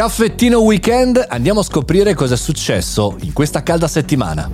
Caffettino weekend, andiamo a scoprire cosa è successo in questa calda settimana.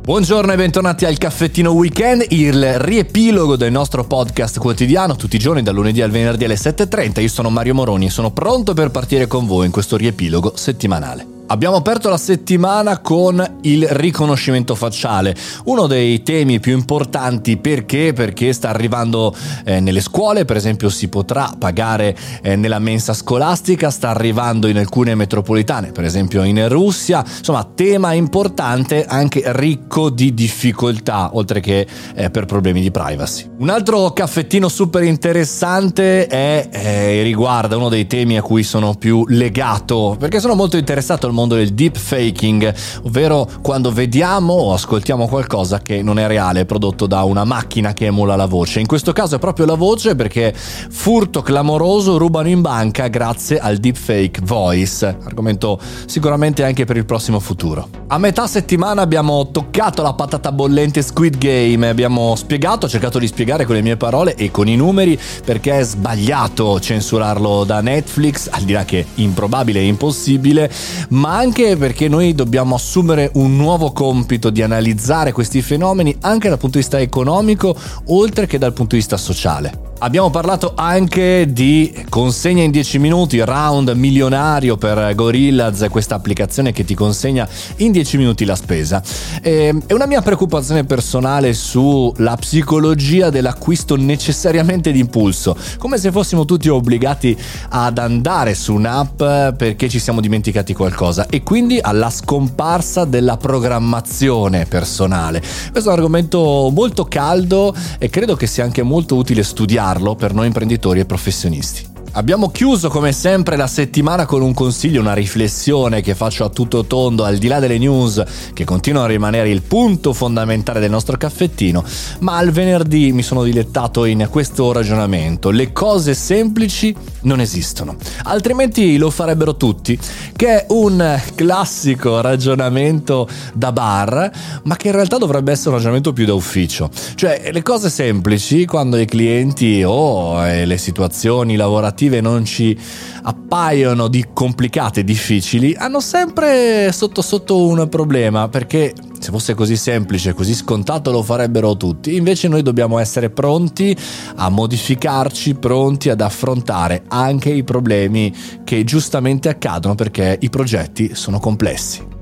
Buongiorno e bentornati al Caffettino Weekend, il riepilogo del nostro podcast quotidiano tutti i giorni dal lunedì al venerdì alle 7.30. Io sono Mario Moroni e sono pronto per partire con voi in questo riepilogo settimanale. Abbiamo aperto la settimana con il riconoscimento facciale, uno dei temi più importanti perché? Perché sta arrivando eh, nelle scuole, per esempio si potrà pagare eh, nella mensa scolastica, sta arrivando in alcune metropolitane, per esempio in Russia, insomma tema importante anche ricco di difficoltà, oltre che eh, per problemi di privacy. Un altro caffettino super interessante è, eh, riguarda uno dei temi a cui sono più legato, perché sono molto interessato al mondo del deepfaking, ovvero quando vediamo o ascoltiamo qualcosa che non è reale, prodotto da una macchina che emula la voce. In questo caso è proprio la voce perché furto clamoroso rubano in banca grazie al deepfake voice, argomento sicuramente anche per il prossimo futuro. A metà settimana abbiamo toccato la patata bollente Squid Game, abbiamo spiegato, cercato di spiegare con le mie parole e con i numeri perché è sbagliato censurarlo da Netflix, al di là che improbabile e impossibile, ma anche perché noi dobbiamo assumere un nuovo compito di analizzare questi fenomeni anche dal punto di vista economico, oltre che dal punto di vista sociale. Abbiamo parlato anche di consegna in 10 minuti, round milionario per Gorillaz, questa applicazione che ti consegna in 10 minuti la spesa. E una mia preoccupazione personale sulla psicologia dell'acquisto necessariamente d'impulso, come se fossimo tutti obbligati ad andare su un'app perché ci siamo dimenticati qualcosa e quindi alla scomparsa della programmazione personale. Questo è un argomento molto caldo e credo che sia anche molto utile studiare farlo per noi imprenditori e professionisti. Abbiamo chiuso come sempre la settimana con un consiglio, una riflessione che faccio a tutto tondo, al di là delle news che continuano a rimanere il punto fondamentale del nostro caffettino, ma al venerdì mi sono dilettato in questo ragionamento. Le cose semplici non esistono, altrimenti lo farebbero tutti, che è un classico ragionamento da bar, ma che in realtà dovrebbe essere un ragionamento più da ufficio. Cioè, le cose semplici, quando i clienti o oh, le situazioni lavorative narrative non ci appaiono di complicate difficili, hanno sempre sotto sotto un problema, perché se fosse così semplice, così scontato lo farebbero tutti. Invece noi dobbiamo essere pronti a modificarci, pronti ad affrontare anche i problemi che giustamente accadono perché i progetti sono complessi.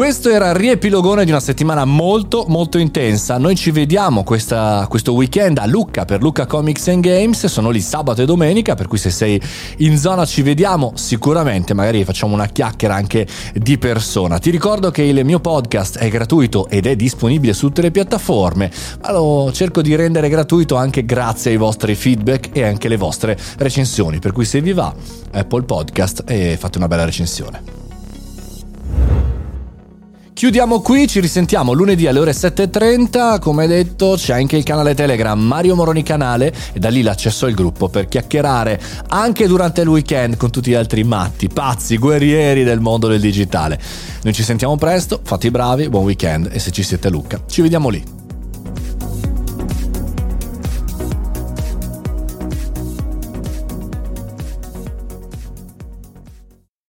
Questo era il riepilogone di una settimana molto molto intensa. Noi ci vediamo questa, questo weekend a Lucca per Lucca Comics and Games. Sono lì sabato e domenica, per cui se sei in zona ci vediamo sicuramente. Magari facciamo una chiacchiera anche di persona. Ti ricordo che il mio podcast è gratuito ed è disponibile su tutte le piattaforme. Ma lo cerco di rendere gratuito anche grazie ai vostri feedback e anche le vostre recensioni. Per cui se vi va, Apple Podcast e fate una bella recensione. Chiudiamo qui, ci risentiamo lunedì alle ore 7.30, come detto c'è anche il canale Telegram Mario Moroni Canale e da lì l'accesso al gruppo per chiacchierare anche durante il weekend con tutti gli altri matti, pazzi, guerrieri del mondo del digitale. Noi ci sentiamo presto, fate i bravi, buon weekend e se ci siete a Lucca ci vediamo lì.